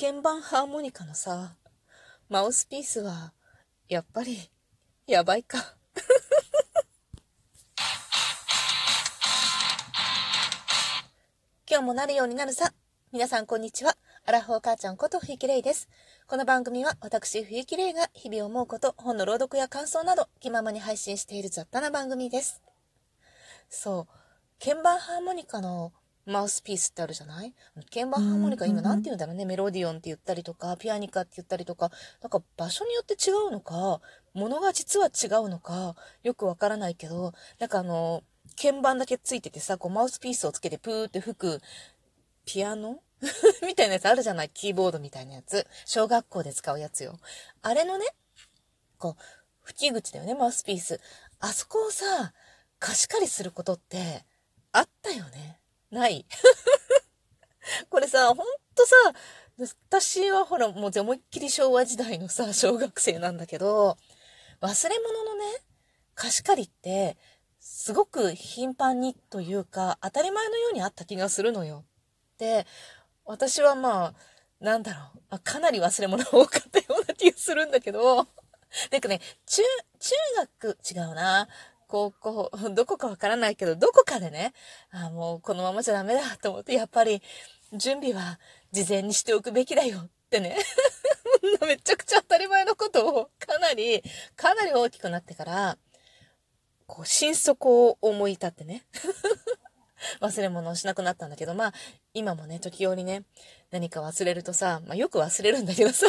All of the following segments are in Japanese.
鍵盤ハーモニカのさ、マウスピースは、やっぱり、やばいか。今日もなるようになるさ。皆さんこんにちは。アラフォー母ちゃんこと冬木玲です。この番組は私冬木玲が日々思うこと、本の朗読や感想など気ままに配信している雑多な番組です。そう。鍵盤ハーモニカのマウスピースってあるじゃない？鍵盤ハーモニカ今何て言うんだろうね？メロディオンって言ったりとか、ピアニカって言ったりとか、なんか場所によって違うのか、ものが実は違うのか、よくわからないけど、なんかあの、鍵盤だけついててさ、こうマウスピースをつけてプーって吹く、ピアノ？みたいなやつあるじゃない？キーボードみたいなやつ。小学校で使うやつよ。あれのね、こう、吹き口だよね、マウスピース。あそこをさ、貸し借りすることって、あったよね。ない これさ、ほんとさ、私はほら、もう思いっきり昭和時代のさ、小学生なんだけど、忘れ物のね、貸し借りって、すごく頻繁にというか、当たり前のようにあった気がするのよ。で、私はまあ、なんだろう、かなり忘れ物が多かったような気がするんだけど、なんかね、中、中学、違うな。高校、どこかわからないけど、どこかでね、あもうこのままじゃダメだと思って、やっぱり準備は事前にしておくべきだよってね。めちゃくちゃ当たり前のことをかなり、かなり大きくなってから、こう、心底を思い立ってね。忘れ物をしなくなったんだけど、まあ、今もね、時折ね、何か忘れるとさ、まあよく忘れるんだけどさ、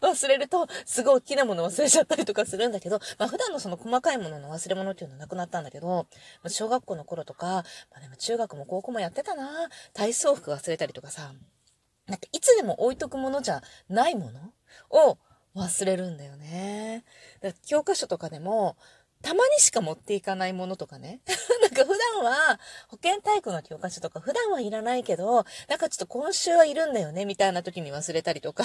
忘れると、すごい大きなもの忘れちゃったりとかするんだけど、まあ普段のその細かいものの忘れ物っていうのはなくなったんだけど、ま小学校の頃とか、まあでも中学も高校もやってたな体操服忘れたりとかさ、なんかいつでも置いとくものじゃないものを忘れるんだよね。だから教科書とかでも、たまにしか持っていかないものとかね。なんか普段は保健体育の教科書とか普段はいらないけど、なんかちょっと今週はいるんだよねみたいな時に忘れたりとか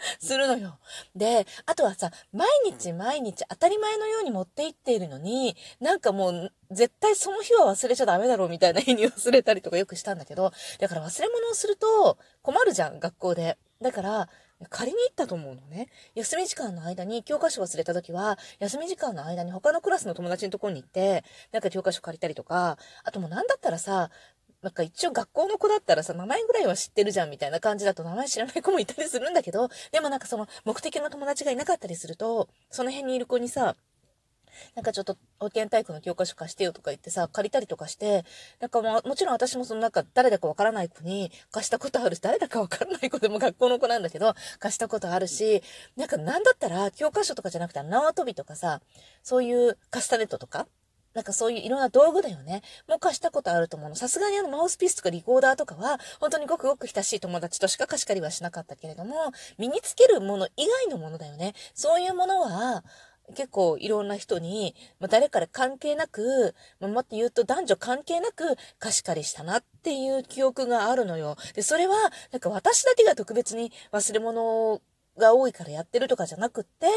するのよ。で、あとはさ、毎日毎日当たり前のように持って行っているのに、なんかもう、絶対その日は忘れちゃダメだろうみたいな日に忘れたりとかよくしたんだけど、だから忘れ物をすると困るじゃん、学校で。だから、借りに行ったと思うのね。休み時間の間に教科書忘れた時は、休み時間の間に他のクラスの友達のところに行って、なんか教科書借りたりとか、あともうなんだったらさ、なんか一応学校の子だったらさ、名前ぐらいは知ってるじゃんみたいな感じだと名前知らない子もいたりするんだけど、でもなんかその目的の友達がいなかったりすると、その辺にいる子にさ、なんかちょっと保健体育の教科書貸してよとか言ってさ、借りたりとかして、なんかももちろん私もそのなんか誰だかわからない子に貸したことあるし、誰だかわからない子でも学校の子なんだけど、貸したことあるし、なんかなんだったら教科書とかじゃなくて縄跳びとかさ、そういうカスタネットとか、なんかそういういろんな道具だよね。もう貸したことあると思うの。さすがにあのマウスピースとかリコーダーとかは、本当にごくごく親しい友達としか貸し借りはしなかったけれども、身につけるもの以外のものだよね。そういうものは、結構いろんな人に、まあ、誰から関係なく、まあ、もっと言うと男女関係なく貸し借りしたなっていう記憶があるのよ。で、それは、なんか私だけが特別に忘れ物が多いからやってるとかじゃなくって、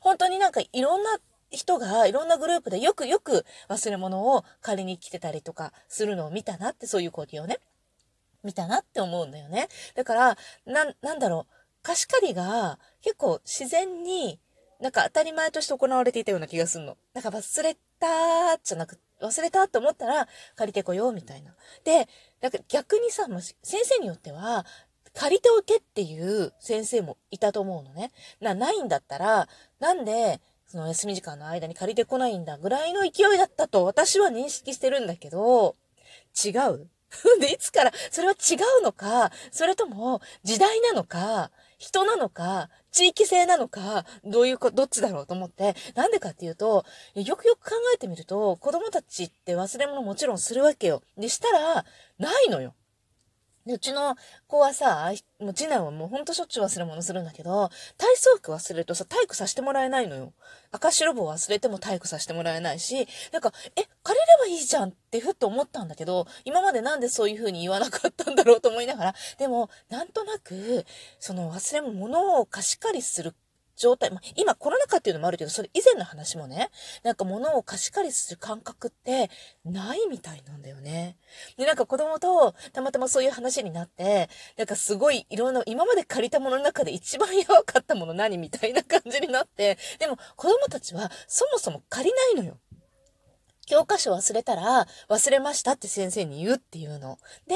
本当になんかいろんな人がいろんなグループでよくよく忘れ物を借りに来てたりとかするのを見たなって、そういう光景をね、見たなって思うんだよね。だから、な、なんだろう、貸し借りが結構自然になんか当たり前として行われていたような気がすんの。なんか忘れたじゃなく、忘れたと思ったら借りてこようみたいな。で、なんか逆にさ、もし先生によっては、借りておけっていう先生もいたと思うのね。な、ないんだったら、なんで、その休み時間の間に借りてこないんだぐらいの勢いだったと私は認識してるんだけど、違う？で、いつから、それは違うのか、それとも時代なのか、人なのか、地域性なのか、どういうこ、どっちだろうと思って、なんでかっていうと、よくよく考えてみると、子供たちって忘れ物もちろんするわけよ。で、したら、ないのよ。で、うちの子はさ、もう次男はもうほんとしょっちゅう忘れ物するんだけど、体操服忘れるとさ、体育させてもらえないのよ。赤白棒忘れても体育させてもらえないし、なんか、え、借りればいいじゃんってふっと思ったんだけど、今までなんでそういう風に言わなかったんだろうと思いながら、でも、なんとなく、その忘れ物を貸し借りする状態、まあ、今コロナ禍っていうのもあるけど、それ以前の話もね、なんか物を貸し借りする感覚ってないみたいなんだよね。で、なんか子供とたまたまそういう話になって、なんかすごいいろんな、今まで借りたものの中で一番やばかったもの何みたいな感じになって、でも子供たちはそもそも借りないのよ。教科書忘れたら、忘れましたって先生に言うっていうの。で、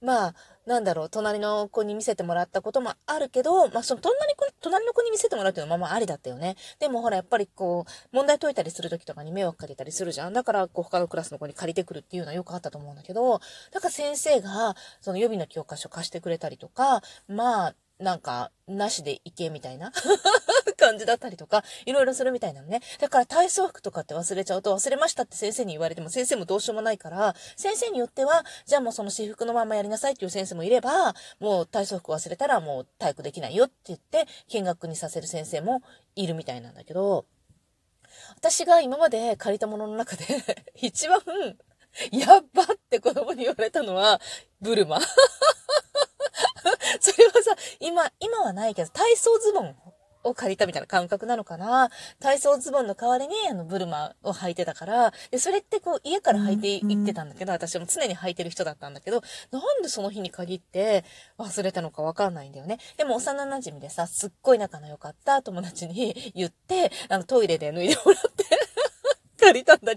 まあ、なんだろう、隣の子に見せてもらったこともあるけど、まあ、その隣子、隣の子に見せてもらうっていうのはまあまありだったよね。でもほら、やっぱりこう、問題解いたりする時とかに迷惑かけたりするじゃん。だから、こう、他のクラスの子に借りてくるっていうのはよくあったと思うんだけど、だから先生が、その予備の教科書貸してくれたりとか、まあ、なんか、なしで行けみたいな？感じだったりとか、いろいろするみたいなのね。だから体操服とかって忘れちゃうと、忘れましたって先生に言われても、先生もどうしようもないから、先生によっては、じゃあもうその私服のままやりなさいっていう先生もいれば、もう体操服忘れたらもう体育できないよって言って、見学にさせる先生もいるみたいなんだけど、私が今まで借りたものの中で 一番、やっばって子供に言われたのは、ブルマ。ないけど、体操ズボンを借りたみたいな感覚なのかな。体操ズボンの代わりに、あの、ブルマを履いてたから、で、それってこう、家から履いていってたんだけど、私も常に履いてる人だったんだけど、なんでその日に限って忘れたのかわかんないんだよね。でも、幼馴染でさ、すっごい仲の良かった友達に言って、あの、トイレで脱いでもらって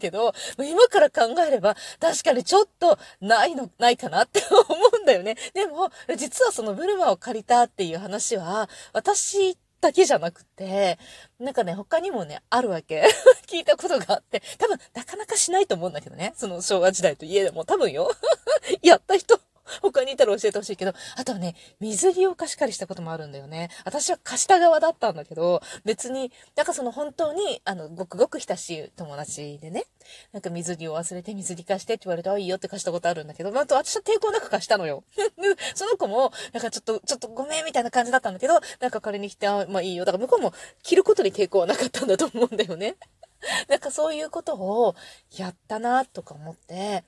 けど、今から考えれば、確かにちょっとないの、ないかなって 思うんだよね。でも、実はそのブルマを借りたっていう話は、私だけじゃなくて、なんかね、他にもね、あるわけ。聞いたことがあって、多分、なかなかしないと思うんだけどね。その昭和時代といえども、多分よ。やった人 他にいたら教えてほしいけど、あとはね、水着を貸し借りしたこともあるんだよね。私は貸した側だったんだけど、別に、なんかその本当に、あの、ごくごく親しい友達でね、なんか水着を忘れて水着貸してって言われて、あ、いいよって貸したことあるんだけど、まあ、と私は抵抗なく貸したのよ。その子も、なんかちょっと、ちょっとごめんみたいな感じだったんだけど、なんか借りに来て、あ、まあいいよ。だから向こうも着ることに抵抗はなかったんだと思うんだよね。なんかそういうことをやったなとか思って、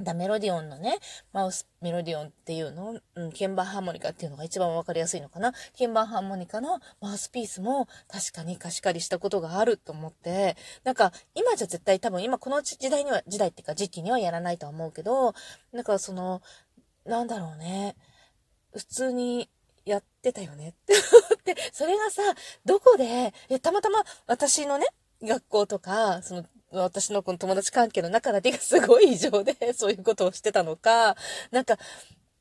だメロディオンのね、マウスメロディオンっていうの、うん、鍵盤ハーモニカっていうのが一番わかりやすいのかな。鍵盤ハーモニカのマウスピースも確かに貸し借りしたことがあると思って、なんか今じゃ絶対多分今この時代には、時代っていうか時期にはやらないとは思うけど、なんかその、なんだろうね、普通にやってたよね。って思って、それがさ、どこで、たまたま私のね、学校とか、その私のこの友達関係の中だけがすごい異常で、そういうことをしてたのか、なんか、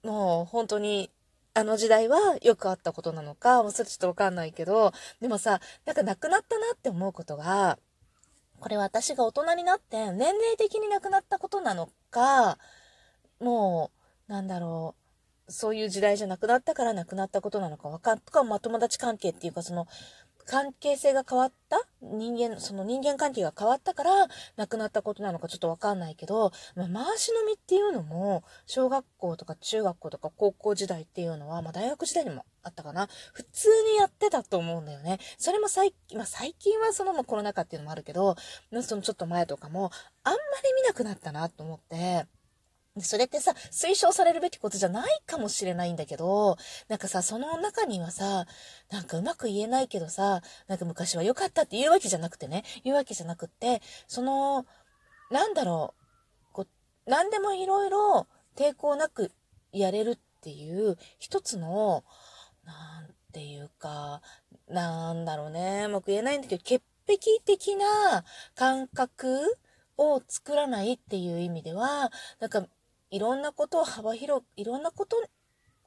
もう本当に、あの時代はよくあったことなのか、もうそれちょっとわかんないけど、でもさ、なんか亡くなったなって思うことが、これ私が大人になって年齢的に亡くなったことなのか、もう、なんだろう、そういう時代じゃなくなったから亡くなったことなのかわかん、とか、まあ友達関係っていうかその、関係性が変わった？人間、その人間関係が変わったから亡くなったことなのかちょっとわかんないけど、まあ、回し飲みっていうのも、小学校とか中学校とか高校時代っていうのは、まあ大学時代にもあったかな。普通にやってたと思うんだよね。それも最近、まあ最近はそのまコロナ禍っていうのもあるけど、そのちょっと前とかも、あんまり見なくなったなと思って、それってさ、推奨されるべきことじゃないかもしれないんだけど、なんかさ、その中にはさ、なんかうまく言えないけどさ、なんか昔は良かったって言うわけじゃなくてね、言うわけじゃなくって、その、なんだろう、こう、何でもいろいろ抵抗なくやれるっていう一つの、なんていうか、なんだろうね、うまく言えないんだけど、潔癖的な感覚を作らないっていう意味では、なんかいろんなことを幅広く、いろんなこと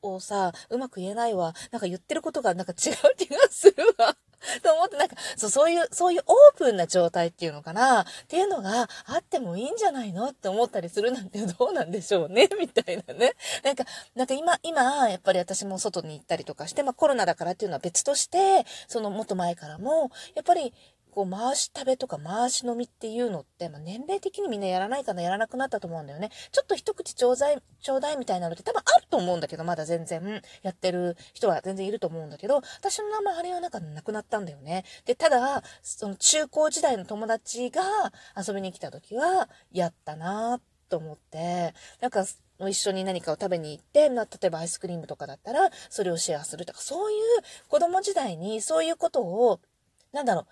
をさ、うまく言えないわ。なんか言ってることがなんか違う気がするわ。と思って、なんか、そう、そういう、そういうオープンな状態っていうのかなっていうのがあってもいいんじゃないの？って思ったりするなんて どうなんでしょうね？みたいなね。なんか、なんか今、今、やっぱり私も外に行ったりとかして、まあコロナだからっていうのは別として、そのもっと前からも、やっぱりこう回し食べとか回し飲みっていうのって、まあ、年齢的にみんなやらないかな、やらなくなったと思うんだよね。ちょっと一口ちょうだい、ちょうだいみたいなのって多分あると思うんだけど、まだ全然やってる人は全然いると思うんだけど、私の名前あれはなんかなくなったんだよね。で、ただ、その中高時代の友達が遊びに来た時は、やったなと思って、なんか、一緒に何かを食べに行って、ま、例えばアイスクリームとかだったら、それをシェアするとか、そういう子供時代にそういうことを、なんだろう、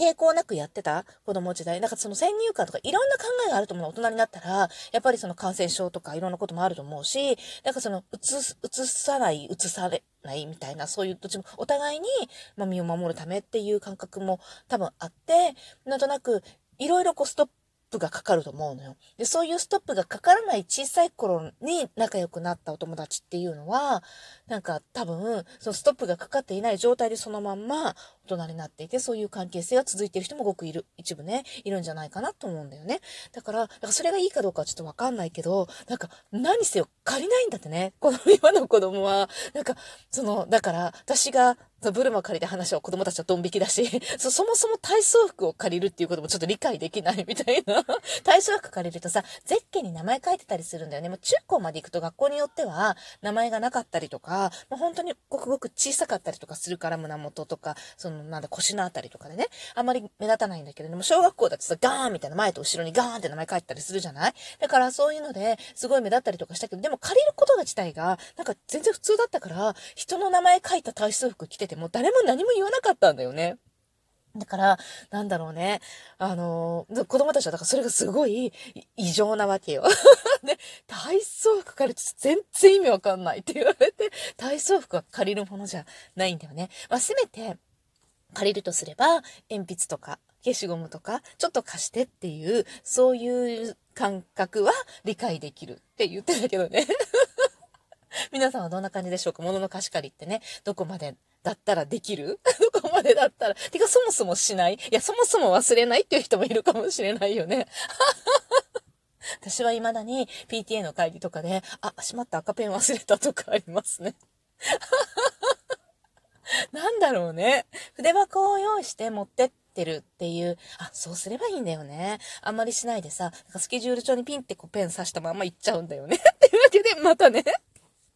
抵抗なくやってた？子供時代。なんかその先入観とかいろんな考えがあると思うの大人になったら、やっぱりその感染症とかいろんなこともあると思うし、なんかその、うつ、うつさない、うつされないみたいな、そういうどっちも、お互いに、まあ、身を守るためっていう感覚も多分あって、なんとなく、いろいろこうストップがかかると思うのよ。で、そういうストップがかからない小さい頃に仲良くなったお友達っていうのは、なんか多分、そのストップがかかっていない状態でそのまんま大人になっていて、そういう関係性が続いている人もごくいる、一部ね、いるんじゃないかなと思うんだよね。だから、だからそれがいいかどうかはちょっとわかんないけど、なんか、何せよ借りないんだってね。この 今の子供は。なんか、その、だから、私がブルマ借りた話は子供たちはドン引きだし、そそもそも体操服を借りるっていうこともちょっと理解できないみたいな。体操服借りるとさ、ゼッケンに名前書いてたりするんだよね。もう中高まで行くと学校によっては名前がなかったりとか、もう本当にごくごく小さかったりとかするから胸元とか、そのなんだ腰のあたりとかでね、あんまり目立たないんだけれども、小学校だとさ、ガーンみたいな前と後ろにガーンって名前書いたりするじゃない？だからそういうのですごい目立ったりとかしたけど、でも借りること自体が、なんか全然普通だったから、人の名前書いた体操服着てても誰も何も言わなかったんだよね。だから、なんだろうね。あのー、子供たちは、だからそれがすごい異常なわけよ。で、体操服借りて全然意味わかんないって言われて、体操服は借りるものじゃないんだよね。まあ、せめて、借りるとすれば、鉛筆とか、消しゴムとか、ちょっと貸してっていう、そういう感覚は理解できるって言ってたけどね。皆さんはどんな感じでしょうか？物の貸し借りってね、どこまでだったらできる？どこまでだったら。てか、そもそもしない？いや、そもそも忘れないっていう人もいるかもしれないよね。私は未だに PTA の会議とかで、あ、しまった赤ペン忘れたとかありますね。なんだろうね。筆箱を用意して持ってってるっていう、あ、そうすればいいんだよね。あんまりしないでさ、なんかスケジュール帳にピンってこうペン刺したまま行っちゃうんだよね。っていうわけで、またね。